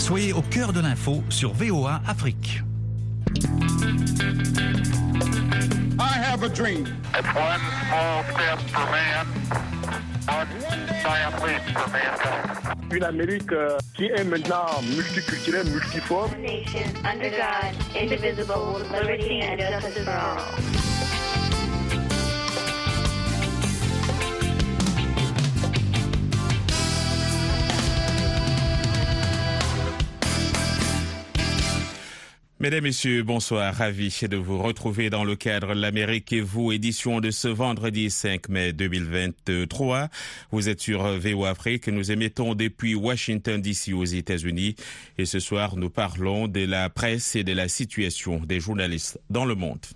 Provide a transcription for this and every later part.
Soyez au cœur de l'info sur VOA Afrique. I have a dream. It's one small step for man, one giant leap for mankind. Une Amérique euh, qui est maintenant multiculturelle, multiforme. nation under God, indivisible, with liberty and justice for all. Mesdames, Messieurs, bonsoir. Ravi de vous retrouver dans le cadre L'Amérique et vous, édition de ce vendredi 5 mai 2023. Vous êtes sur VO Afrique. Nous émettons depuis Washington DC aux États-Unis. Et ce soir, nous parlons de la presse et de la situation des journalistes dans le monde.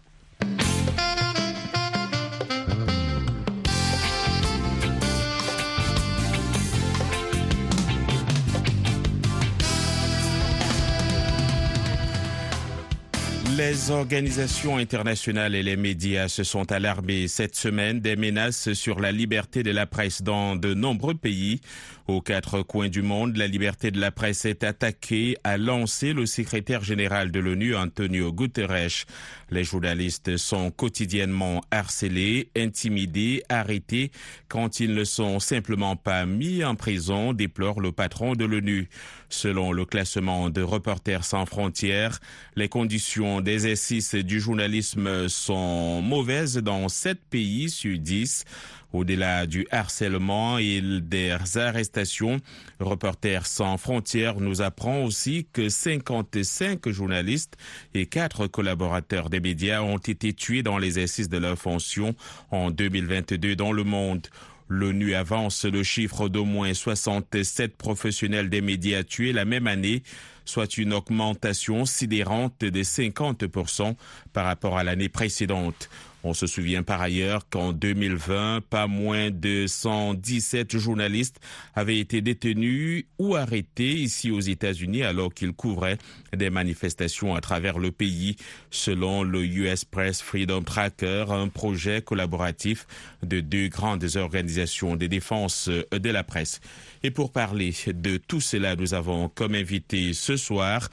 Les organisations internationales et les médias se sont alarmés cette semaine des menaces sur la liberté de la presse dans de nombreux pays. Aux quatre coins du monde, la liberté de la presse est attaquée, a lancé le secrétaire général de l'ONU, Antonio Guterres. Les journalistes sont quotidiennement harcelés, intimidés, arrêtés quand ils ne sont simplement pas mis en prison, déplore le patron de l'ONU. Selon le classement de Reporters sans frontières, les conditions d'exercice du journalisme sont mauvaises dans sept pays sur dix. Au-delà du harcèlement et des arrestations, Reporters sans frontières nous apprend aussi que 55 journalistes et 4 collaborateurs des médias ont été tués dans l'exercice de leur fonction en 2022 dans le monde. L'ONU avance le chiffre d'au moins 67 professionnels des médias tués la même année, soit une augmentation sidérante de 50% par rapport à l'année précédente. On se souvient par ailleurs qu'en 2020, pas moins de 117 journalistes avaient été détenus ou arrêtés ici aux États-Unis alors qu'ils couvraient des manifestations à travers le pays, selon le US Press Freedom Tracker, un projet collaboratif de deux grandes organisations de défense de la presse. Et pour parler de tout cela, nous avons comme invité ce soir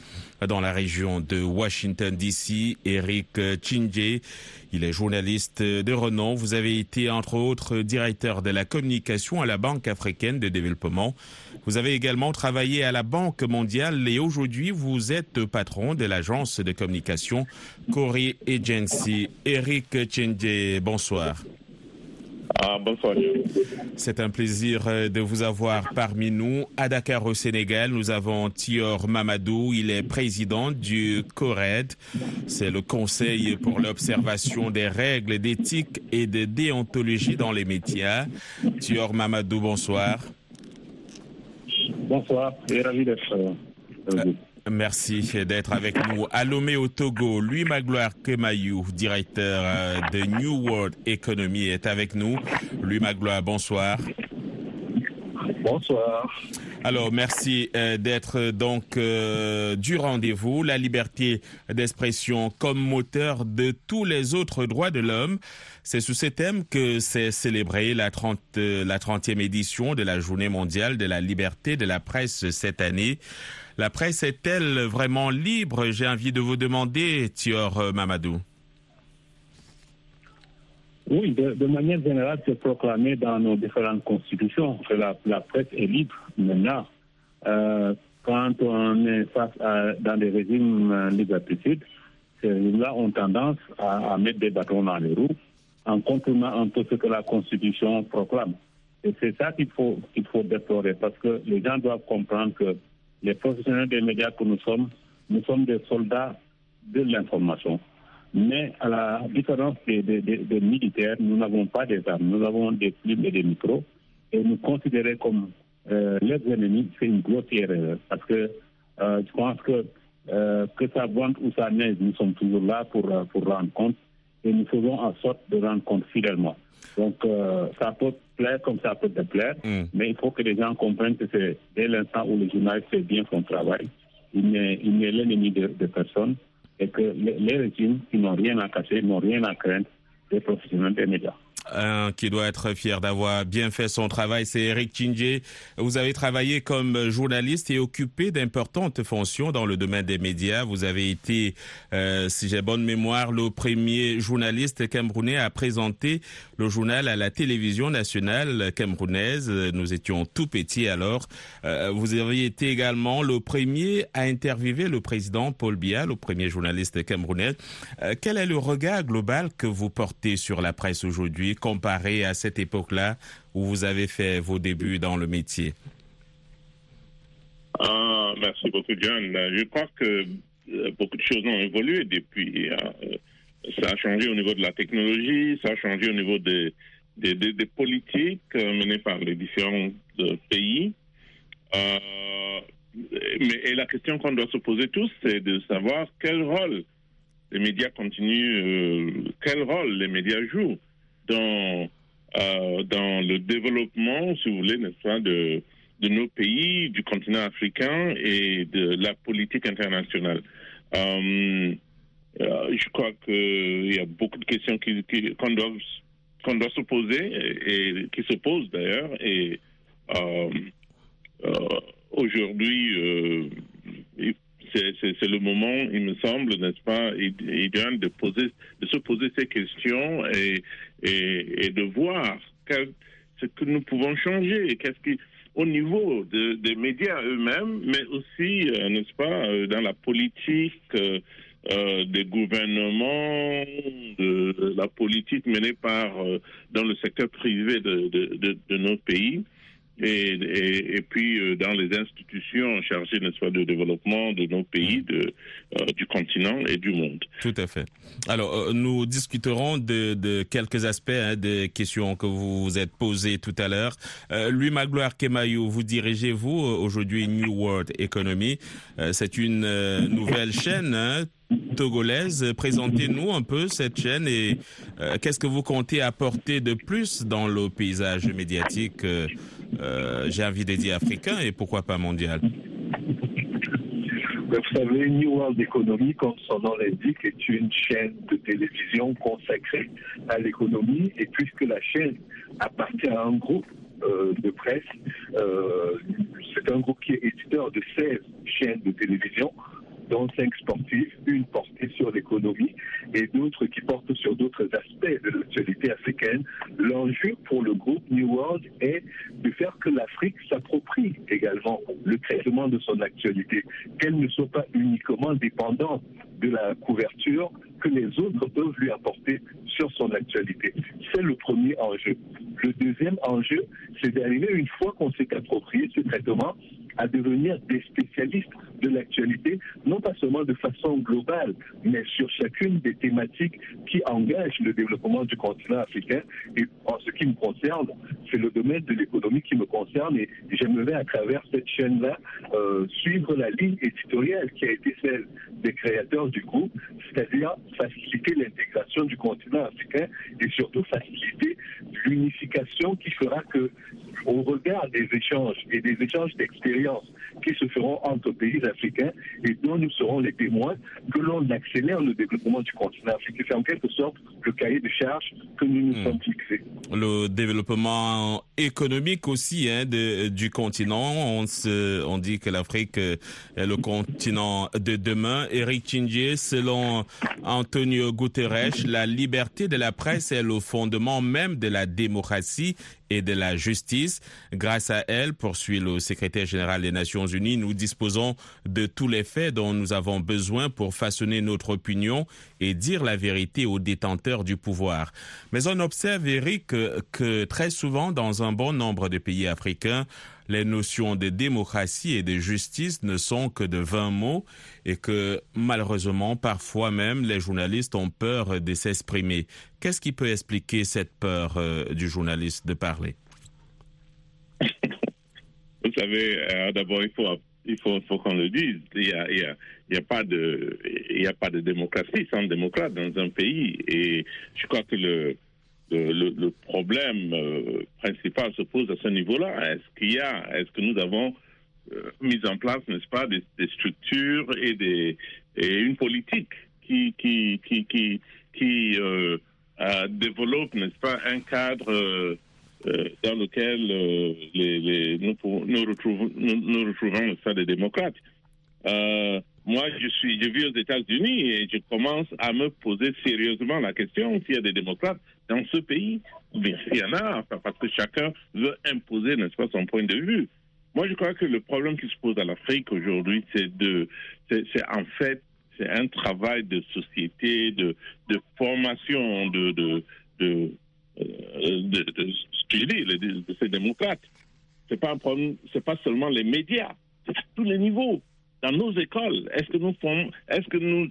dans la région de Washington DC, Eric Chinje. Il est journaliste de renom. Vous avez été, entre autres, directeur de la communication à la Banque africaine de développement. Vous avez également travaillé à la Banque mondiale et aujourd'hui, vous êtes patron de l'agence de communication Corée Agency. Eric Chinje, bonsoir. Ah, bonsoir. C'est un plaisir de vous avoir parmi nous. À Dakar, au Sénégal, nous avons Thior Mamadou. Il est président du CORED. C'est le Conseil pour l'observation des règles d'éthique et de déontologie dans les médias. Thior Mamadou, bonsoir. Bonsoir et ravi d'être avec vous. Merci d'être avec nous. À Lomé au Togo, Louis Magloire Kemayou, directeur euh, de New World Economy, est avec nous. Louis Magloire, bonsoir. Bonsoir. Alors, merci euh, d'être donc euh, du rendez-vous. La liberté d'expression comme moteur de tous les autres droits de l'homme. C'est sous ces thèmes que s'est célébrée la, 30, la 30e édition de la Journée mondiale de la liberté de la presse cette année. La presse est-elle vraiment libre? J'ai envie de vous demander, Thior Mamadou. Oui, de, manière générale, c'est proclamé dans nos différentes constitutions que la, presse est libre. Maintenant, euh, quand on est face à dans des régimes euh, liberticides, ces régimes-là ont tendance à, à, mettre des bâtons dans les roues en contournant un peu ce que la constitution proclame. Et c'est ça qu'il faut, qu'il faut déplorer parce que les gens doivent comprendre que les professionnels des médias que nous sommes, nous sommes des soldats de l'information. Mais à la différence des, militaires, nous n'avons pas des armes, nous avons des plumes et des micros. Et nous considérer comme euh, les ennemis, c'est une grossière erreur. Parce que euh, je pense que euh, que ça vente ou ça neige, nous sommes toujours là pour, pour rendre compte. Et nous faisons en sorte de rendre compte fidèlement. Donc, ça peut plaire comme ça peut te plaire, mm. mais il faut que les gens comprennent que c'est dès l'instant où le journaliste fait bien son travail, il n'est l'ennemi de, de, personne et que les, les régimes qui n'ont rien à cacher, n'ont rien à craindre des professionnels des médias. Un qui doit être fier d'avoir bien fait son travail, c'est Eric Chinje. Vous avez travaillé comme journaliste et occupé d'importantes fonctions dans le domaine des médias. Vous avez été, euh, si j'ai bonne mémoire, le premier journaliste camerounais à présenter le journal à la télévision nationale camerounaise. Nous étions tout petits alors. Euh, vous avez été également le premier à interviewer le président Paul Biya, le premier journaliste camerounais. Euh, quel est le regard global que vous portez sur la presse aujourd'hui? Comparé à cette époque-là où vous avez fait vos débuts dans le métier? Ah, Merci beaucoup, John. Je crois que euh, beaucoup de choses ont évolué depuis. Hein. Ça a changé au niveau de la technologie, ça a changé au niveau des, des, politiques euh, menées par les différents euh, pays. Mais et la question qu'on doit se poser tous, c'est de savoir quel rôle les médias continuent, quel rôle les médias jouent dans, euh, dans le développement, si vous voulez, n'est-ce de, de nos pays, du continent africain et de la politique internationale. Euh, euh, je crois qu'il y a beaucoup de questions qu'on doit, qu'on doit se poser et, qui se posent d'ailleurs. Et aujourd'hui, c'est, le moment, il me semble, n'est-ce pas, idéal de poser, de se poser ces questions et, de voir ce que nous pouvons changer, qu'est-ce qui, au niveau de, des médias eux-mêmes, mais aussi, euh, n'est-ce pas, euh, dans la politique. Euh, des gouvernements, de, la politique menée par dans le secteur privé de, de nos pays. Et, et, et, puis euh, dans les institutions chargées, n'est-ce pas, de développement de nos pays, de, euh, du continent et du monde. Tout à fait. Alors, euh, nous discuterons de, de quelques aspects hein, des questions que vous vous êtes posées tout à l'heure. Louis Magloire Kemayou, vous dirigez, vous, aujourd'hui New World Economy. C'est une nouvelle chaîne hein, togolaise. Présentez-nous un peu cette chaîne et euh, qu'est-ce que vous comptez apporter de plus dans le paysage médiatique, euh, j'ai envie de africain et pourquoi pas mondial vous savez, New World Economy, comme son nom l'indique, est une chaîne de télévision consacrée à l'économie. Et puisque la chaîne appartient à un groupe euh, de presse, euh, c'est un groupe qui est éditeur de 16 chaînes de télévision dont cinq sportifs, une portée sur l'économie et d'autres qui portent sur d'autres aspects de l'actualité africaine. L'enjeu pour le groupe New World est de faire que l'Afrique s'approprie également le traitement de son actualité, qu'elle ne soit pas uniquement dépendante de la couverture que les autres peuvent lui apporter sur son actualité. C'est le premier enjeu. Le deuxième enjeu, c'est d'arriver une fois qu'on s'est approprié ce traitement à devenir des spécialistes de l'actualité, non pas seulement de façon globale, mais sur chacune des thématiques qui engagent le développement du continent africain. Et en ce qui me concerne, c'est le domaine de l'économie qui me concerne et j'aimerais à travers cette chaîne-là euh, suivre la ligne éditoriale qui a été celle des créateurs du groupe, c'est-à-dire faciliter l'intégration du continent africain et surtout faciliter l'unification qui fera que au regard des échanges et des échanges d'expériences qui se feront entre pays africains et dont nous serons les témoins, que l'on accélère le développement du continent africain. C'est en quelque sorte le cahier de charges que nous nous mmh. sommes fixés. Le développement économique aussi hein, de, du continent. On, se, on dit que l'Afrique est le continent de demain. Eric Chindier, selon Antonio Guterres, la liberté de la presse est le fondement même de la démocratie et de la justice. Grâce à elle, poursuit le secrétaire général des Nations Unies, nous disposons de tous les faits dont nous avons besoin pour façonner notre opinion et dire la vérité aux détenteurs du pouvoir. Mais on observe, Eric, que, que très souvent, dans un bon nombre de pays africains, les notions de démocratie et de justice ne sont que de vains mots et que malheureusement parfois même les journalistes ont peur de s'exprimer. Qu'est-ce qui peut expliquer cette peur euh, du journaliste de parler? Vous savez, euh, d'abord il faut il faut, qu'on le dise. Il y a, a, pas de a pas de démocratie sans démocrate dans un pays et je crois que le le, problème euh, principal se pose à ce niveau-là. Est-ce qu'il y a, est-ce que nous avons euh, mis en place, n'est-ce pas, des, structures et, une politique qui, euh, développe, n'est-ce pas, un cadre dans lequel nous, retrouvons, nous, nous des démocrates. Moi, je suis, je vis aux États-Unis et je commence à me poser sérieusement la question s'il y a des démocrates dans ce pays, bien s'il y en a, parce que chacun veut imposer, n'est-ce pas, son point de vue. Moi, je crois que le problème qui se pose à l'Afrique aujourd'hui, c'est de, c'est en fait, c'est un travail de société, de, de formation de, de, de, euh, de, ce que je dis, de, ces démocrates. C'est pas un problème, c'est pas seulement les médias, c'est à tous les niveaux. Dans nos écoles, est-ce que nous formons, est-ce que nous,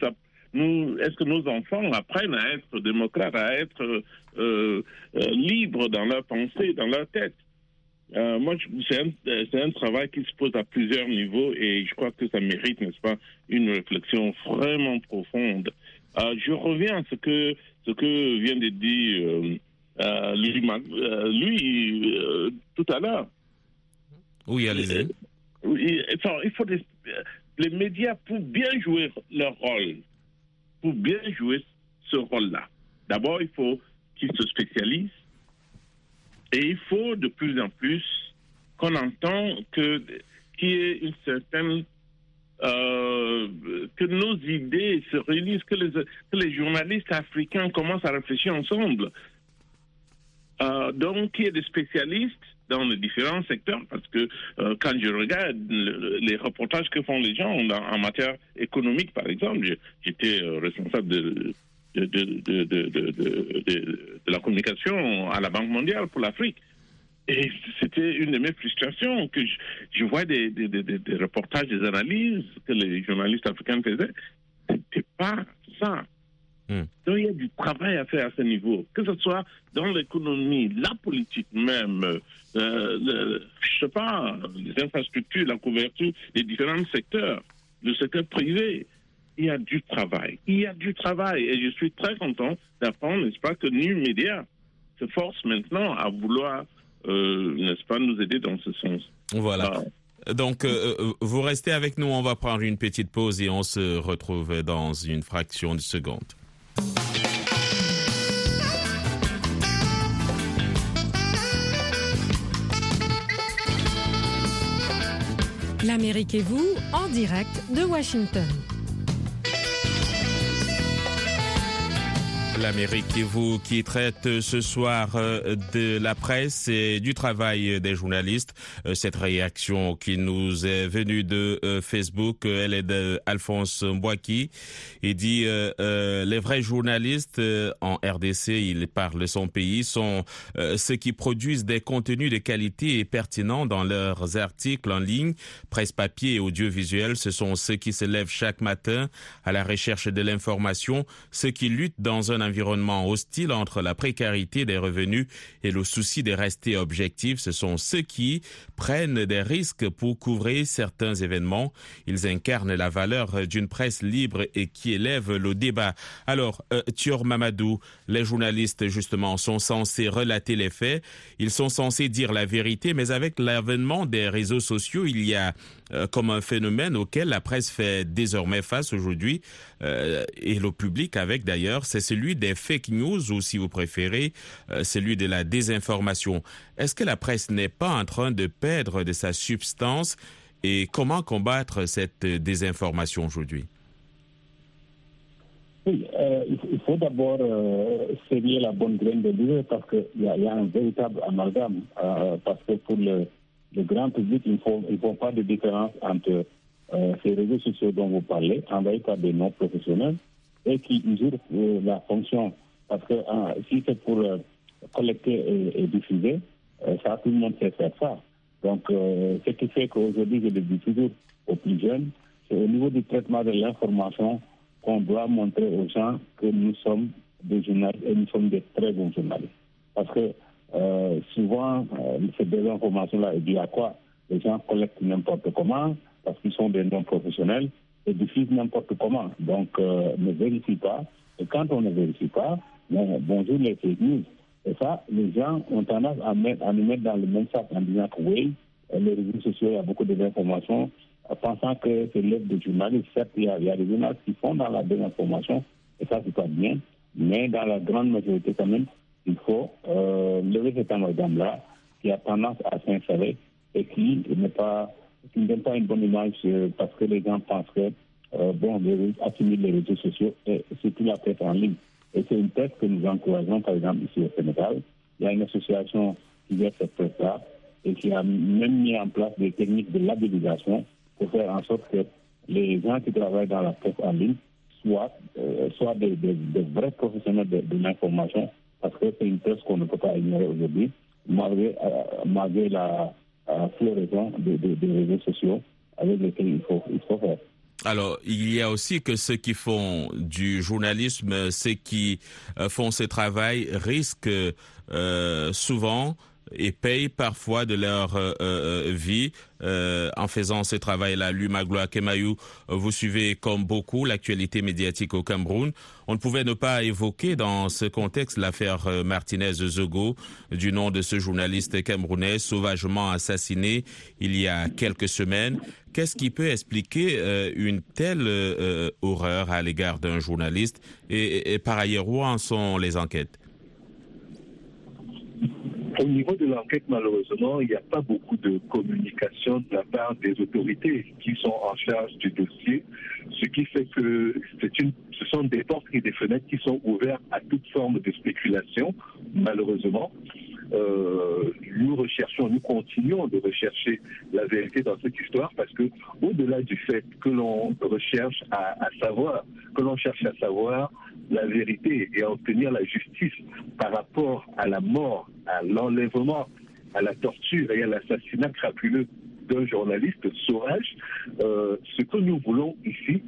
nous, est-ce que nos enfants apprennent à être démocrates, à être euh, euh, libres dans leur pensée, dans leur tête? Euh, moi, c'est un, c'est un travail qui se pose à plusieurs niveaux et je crois que ça mérite, n'est-ce pas, une réflexion vraiment profonde. Je reviens à ce que, ce que vient de dire lui, lui, tout à l'heure. Oui, allez-y. Il faut des- les médias pour bien jouer leur rôle, pour bien jouer ce rôle-là. D'abord, il faut qu'ils se spécialisent et il faut de plus en plus qu'on entend que qu'il y ait une certaine euh, que nos idées se réunissent, que les, que les journalistes africains commencent à réfléchir ensemble. Euh, donc, il y a des spécialistes dans les différents secteurs, parce que euh, quand je regarde le- les reportages que font les gens en matière économique, par exemple, j'étais euh, responsable de, de, de, de, de, la communication à la Banque mondiale pour l'Afrique. Et c'était une de mes frustrations que je, vois des, des, des- des- des reportages, des analyses que les journalistes africains faisaient. C'était pas ça. Hmm. Donc il y a du travail à faire à ce niveau, que ce soit dans l'économie, la politique même, euh, le- je sais pas, les infrastructures, la couverture des différents secteurs, le secteur privé. Il y a du travail. Il y a du travail. Et je suis très content d'apprendre, n'est-ce pas, que New Media se force maintenant à vouloir, euh, n'est-ce pas, nous aider dans ce sens. Voilà. Ah. Donc, euh, euh, vous restez avec nous, on va prendre une petite pause et on se retrouve dans une fraction de seconde. L'Amérique et vous, en direct de Washington. L'Amérique et vous qui traite ce soir euh, de la presse et du travail des journalistes. Euh, Cette réaction qui nous est venue de euh, Facebook, elle est d'Alphonse Mbouaki. Il dit euh, les vrais journalistes en RDC, il parle de son pays, sont ceux qui produisent des contenus de qualité et pertinents dans leurs articles en ligne, presse papier et audiovisuel. Ce sont ceux qui se lèvent chaque matin à la recherche de l'information, ceux qui luttent dans un environnement hostile entre la précarité des revenus et le souci de rester objectif. Ce sont ceux qui prennent des risques pour couvrir certains événements. Ils incarnent la valeur d'une presse libre et qui élève le débat. Alors, euh, Thior Mamadou, les journalistes justement sont censés relater les faits, ils sont censés dire la vérité, mais avec l'avènement des réseaux sociaux, il y a euh, comme un phénomène auquel la presse fait désormais face aujourd'hui, euh, et le public avec d'ailleurs, c'est celui des fake news ou si vous préférez, euh, celui de la désinformation. Est-ce que la presse n'est pas en train de perdre de sa substance et comment combattre cette désinformation aujourd'hui? Oui, il faut- d'abord euh, sévier la bonne graine de l'idée parce qu'il y, a- un véritable amalgame. parce que pour le, le grand public, il ne faut, il faut pas de différence entre euh, ces réseaux sociaux dont vous parlez, envoyés par des non-professionnels, et qui usurpent euh, la fonction. Parce que euh, si c'est pour euh, collecter et, diffuser, ça, tout le monde sait faire ça. Donc, ce qui fait qu'aujourd'hui, je le dis toujours aux plus jeunes, c'est au niveau du traitement de l'information qu'on doit montrer aux gens que nous sommes des journalistes et nous sommes des très bons journalistes. Parce que euh, souvent, euh, cette désinformation-là est due à quoi Les gens collectent n'importe comment parce qu'ils sont des non-professionnels et diffusent n'importe comment. Donc, euh, ne vérifie pas. Et quand on ne vérifie pas, bon, bonjour les fake. Et ça, les gens ont tendance à, mettre, à nous mettre dans le même sac en disant que oui, euh, les réseaux sociaux, il y a beaucoup de d'informations, euh, pensant que c'est l'œuvre des journalistes. Certes, il y, a, il y a des journalistes qui font dans la désinformation, et ça, c'est pas bien. Mais dans la grande majorité, quand même, il faut lever cet amalgame-là qui a tendance à s'installer et qui ne donne pas une bonne image euh, parce que les gens pensent que euh, bon, les, assimilent les réseaux sociaux et surtout la presse en ligne. Et c'est une thèse que nous encourageons, par exemple, ici au Sénégal. Il y a une association qui gère cette presse-là et qui a même mis en place des techniques de labellisation pour faire en sorte que les gens qui travaillent dans la presse en ligne soient, euh, soient des, vrais professionnels de l'information, parce que c'est une presse qu'on ne peut pas ignorer aujourd'hui, malgré, euh, malgré la euh, floraison des, réseaux sociaux avec lesquels il faut, il faut faire. Alors, il y a aussi que ceux qui font du journalisme, ceux qui euh, font ce travail risquent souvent et payent parfois de leur euh, euh, vie euh, en faisant ce travail-là. Lumagloa Kemayou, vous suivez comme beaucoup l'actualité médiatique au Cameroun. On ne pouvait ne pas évoquer dans ce contexte l'affaire Martinez-Zogo, du nom de ce journaliste camerounais sauvagement assassiné il y a quelques semaines. Qu'est-ce qui peut expliquer euh, une telle euh, horreur à l'égard d'un journaliste? Et, et, et par ailleurs, où en sont les enquêtes? Au niveau de l'enquête, malheureusement, il n'y a pas beaucoup de communication de la part des autorités qui sont en charge du dossier, ce qui fait que une, ce sont des portes et des fenêtres qui sont ouvertes à toute forme de spéculation, malheureusement. Euh, nous recherchons, nous continuons de rechercher la vérité dans cette histoire parce que au-delà du fait que l'on recherche à, savoir, que l'on cherche à savoir la vérité et à obtenir la justice par rapport à la mort, à l'enlèvement, à la torture et à l'assassinat crapuleux d'un journaliste sauvage, euh, ce que nous voulons ici,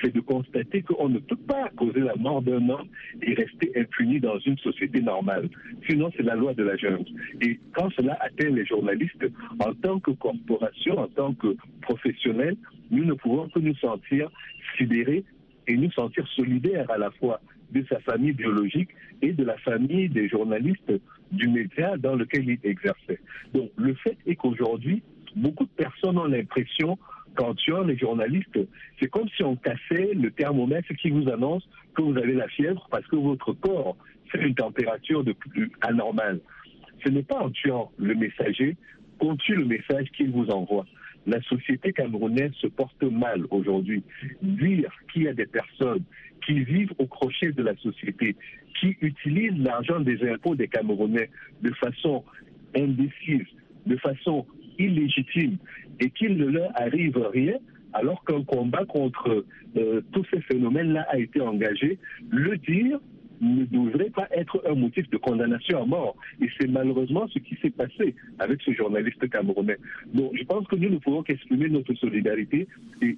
c'est de constater qu'on ne peut pas causer la mort d'un homme et rester impuni dans une société normale. Sinon, c'est la loi de la jungle. Et quand cela atteint les journalistes, en tant que corporation, en tant que professionnels, nous ne pouvons que nous sentir sidérés et nous sentir solidaires à la fois de sa famille biologique et de la famille des journalistes du média dans lequel il exerçait. Donc le fait est qu'aujourd'hui, beaucoup de personnes ont l'impression qu'en tuant les journalistes, c'est comme si on cassait le thermomètre qui vous annonce que vous avez la fièvre parce que votre corps fait une température de plus anormale. Ce n'est pas en tuant le messager qu'on tue le message qu'il vous envoie. La société camerounaise se porte mal aujourd'hui. Dire qu'il y a des personnes qui vivent au crochet de la société, qui utilisent l'argent des impôts des Camerounais de façon indécise, de façon illégitime, et qu'il ne leur arrive rien, alors qu'un combat contre euh, tous ces phénomènes-là a été engagé, le dire ne devrait pas être un motif de condamnation à mort. Et c'est malheureusement ce qui s'est passé avec ce journaliste camerounais. Donc je pense que nous ne pouvons qu'exprimer notre solidarité et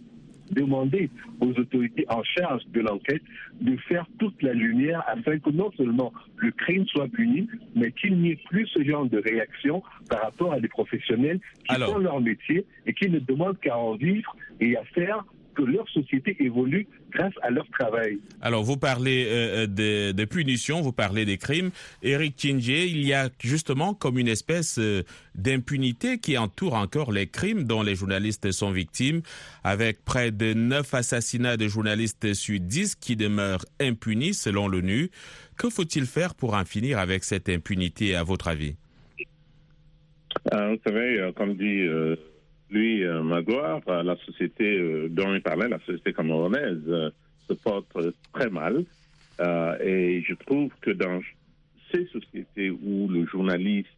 demander aux autorités en charge de l'enquête de faire toute la lumière afin que non seulement le crime soit puni, mais qu'il n'y ait plus ce genre de réaction par rapport à des professionnels qui Alors. font leur métier et qui ne demandent qu'à en vivre et à faire que leur société évolue grâce à leur travail. Alors, vous parlez euh, de, de punition, vous parlez des crimes. Eric Tindje, il y a justement comme une espèce euh, d'impunité qui entoure encore les crimes dont les journalistes sont victimes, avec près de neuf assassinats de journalistes sur 10 qui demeurent impunis selon l'ONU. Que faut-il faire pour en finir avec cette impunité, à votre avis? Euh, vous savez, euh, comme dit euh, lui, euh, euh, la société euh, dont il parlait, la société camerounaise, euh, se porte très mal. Et je trouve que dans ces sociétés où le journaliste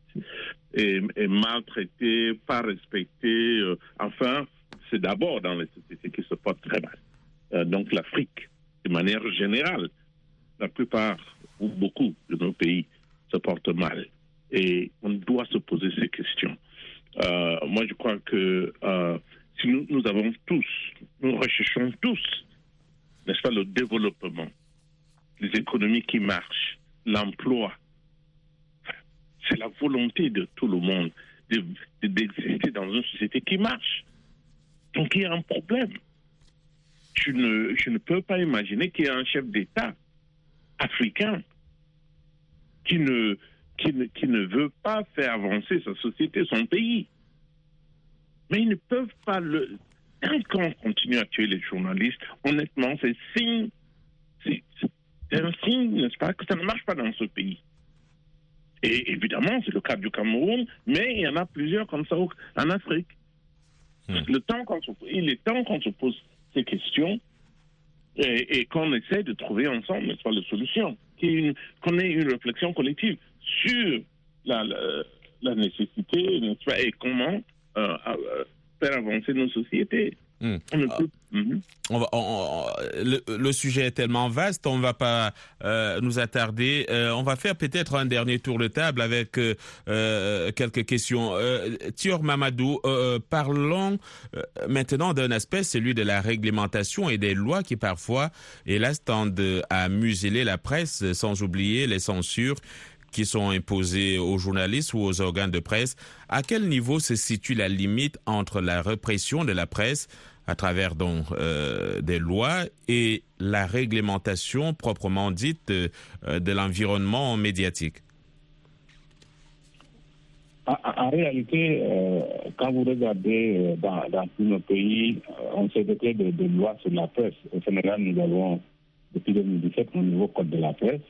est, est maltraité, pas respecté, enfin, c'est d'abord dans les sociétés qui se portent très mal. Donc l'Afrique, de manière générale, la plupart ou beaucoup de nos pays se portent mal. Et on doit se poser ces questions. Euh, moi, je crois que euh, si nous, avons tous, nous recherchons tous, n'est-ce pas, le développement, les économies qui marchent, l'emploi, c'est la volonté de tout le monde de- de- d'exister dans une société qui marche. Donc il y a un problème. Je ne peux pas imaginer qu'il y ait un chef d'État africain qui ne, qui, ne, qui ne veut pas faire avancer sa société, son pays. Mais ils ne peuvent pas le. Tant qu'on continue à tuer les journalistes, honnêtement, c'est signe. c'est- un signe, n'est-ce pas, que ça ne marche pas dans ce pays. Et évidemment, c'est le cas du Cameroun, mais il y en a plusieurs comme ça en Afrique. Le temps qu'on se, il est temps qu'on se pose ces questions et, et qu'on essaie de trouver ensemble, n'est-ce pas, les solutions, qu'on ait une réflexion collective sur la, la, la nécessité, et comment euh, euh, faire avancer nos sociétés. On ne peut-. On va- on- on- le, le sujet est tellement vaste, on ne va pas euh, nous attarder. Euh, on va faire peut-être un dernier tour de table avec euh, quelques questions. Euh, Thior Mamadou, parlons maintenant d'un aspect, celui de la réglementation et des lois qui parfois, hélas, tendent à museler la presse, sans oublier les censures qui sont imposées aux journalistes ou aux organes de presse. À quel niveau se situe la limite entre la répression de la presse à travers donc euh, des lois et la réglementation proprement dite euh, de l'environnement médiatique? En, réalité, euh, quand vous regardez dans, tous nos pays, on s'est doté de, de lois sur la presse. Au Sénégal, nous avons, depuis 2017, un nouveau code de la presse.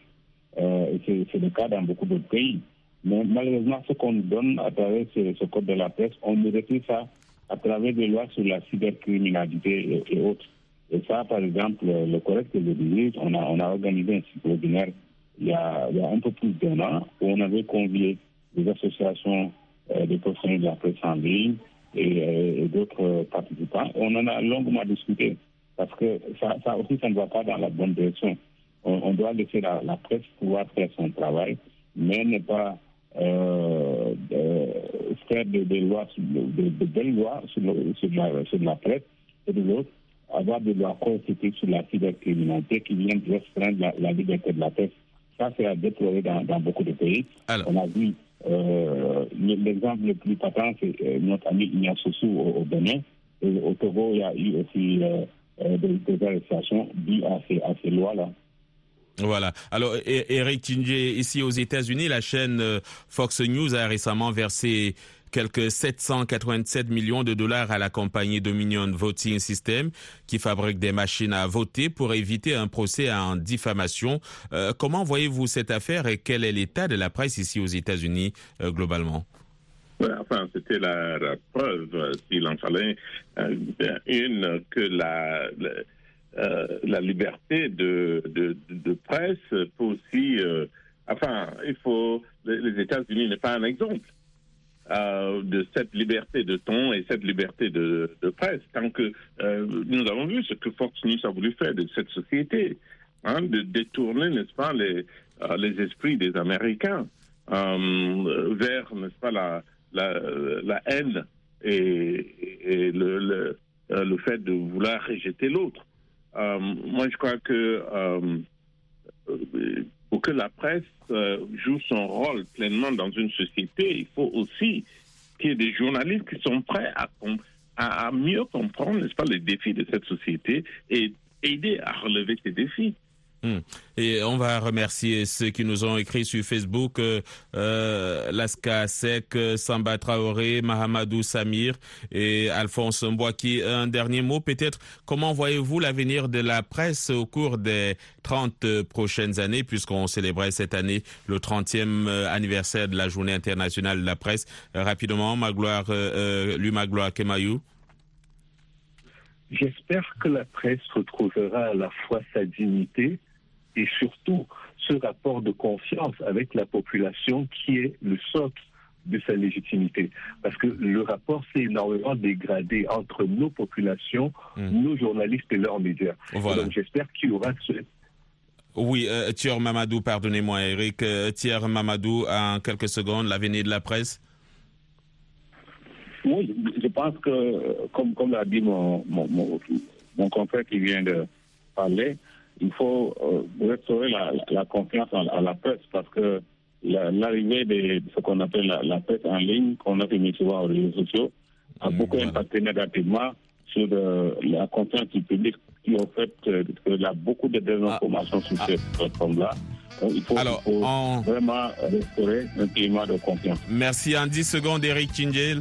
C'est- le cas dans beaucoup d'autres pays. Mais malheureusement, ce qu'on nous donne à travers ce, code de la presse, on nous retire ça à travers des lois sur la cybercriminalité et, autres. Et ça, par exemple, le correct que je dirige, on a, organisé un site webinaire il y, a, un peu plus d'un an où on avait convié des associations euh, de professionnels de la presse en ligne et, euh, et d'autres participants. On en a longuement discuté parce que ça, ça aussi, ça ne va pas dans la bonne direction. On, on doit laisser la, la presse pouvoir faire son travail, mais ne pas euh, euh, faire des, des lois, de, de belles lois sur, le- sur la, sur la presse et de l'autre, avoir des lois coercitives sur la cybercriminalité qui viennent restreindre la, la liberté de la presse. Ça, c'est à déplorer dans, dans beaucoup de pays. On a vu euh, l'exemple le plus patent, c'est notre ami Ignace Sossou au, au Bénin. Et au Togo, il y a eu aussi euh, des, des arrestations dues à ces, à ces lois-là. Voilà. Alors, E- Eric Tindier, ici aux États-Unis, la chaîne euh, Fox News a récemment versé quelques 787 millions de dollars à la compagnie Dominion Voting System qui fabrique des machines à voter pour éviter un procès en diffamation. Euh, comment voyez-vous cette affaire et quel est l'état de la presse ici aux États-Unis euh, globalement? Enfin, c'était la, preuve, s'il en fallait, une, que la, euh, la liberté de, de, presse peut aussi. euh, enfin, il faut. Les, États-Unis n'est pas un exemple euh, de cette liberté de ton et cette liberté de, presse. Tant que nous avons vu ce que Fox News a voulu faire de cette société, hein, de détourner, n'est-ce pas, les, les esprits des Américains vers, n'est-ce pas, la, la, haine et, le, le fait de vouloir rejeter l'autre. Euh, moi, je crois que euh, pour que la presse euh, joue son rôle pleinement dans une société, il faut aussi qu'il y ait des journalistes qui sont prêts à mieux comprendre, n'est-ce pas, les défis de cette société et aider à relever ces défis. Hmm. Et on va remercier ceux qui nous ont écrit sur Facebook, euh, euh, Laska Sek, euh, Samba Traoré, Mahamadou Samir et Alphonse Mbouaki. Un dernier mot peut-être, comment voyez-vous l'avenir de la presse au cours des 30 prochaines années, puisqu'on célébrait cette année le 30e euh, anniversaire de la Journée internationale de la presse? Rapidement, Magloire, euh, euh, lui Magloire Kemayou. J'espère que la presse retrouvera à la fois sa dignité et surtout ce rapport de confiance avec la population qui est le socle de sa légitimité. Parce que le rapport s'est énormément dégradé entre nos populations, nos journalistes et leurs médias. Voilà. Donc j'espère qu'il y aura ce, Oui, euh, Thier Mamadou, pardonnez-moi Eric. Euh, Thier Mamadou, en quelques secondes, l'avenir de la presse? Oui, je pense que, euh, comme, comme l'a dit mon, mon, mon, mon confrère qui vient de parler, il faut euh, restaurer la, confiance à la presse parce que la- l'arrivée de ce qu'on appelle la, la presse en ligne, qu'on a mis souvent aux réseaux sociaux, a beaucoup impacté négativement sur euh, la confiance du public qui, au fait, euh, qu'il y a beaucoup de désinformations sur cette plateforme-là. Il faut, Alors, il faut en- vraiment restaurer un climat de confiance. Merci. En 10 secondes, Eric Chingel.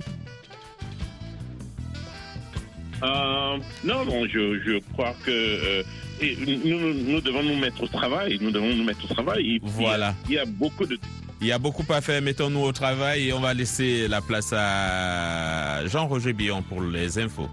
Euh, non, non, je, je crois que euh, et nous, devons nous mettre au travail. Nous devons nous mettre au travail. Et Voilà. Il y a beaucoup de Il y a beaucoup à faire. Mettons-nous au travail et on va laisser la place à Jean-Roger Billon pour les infos.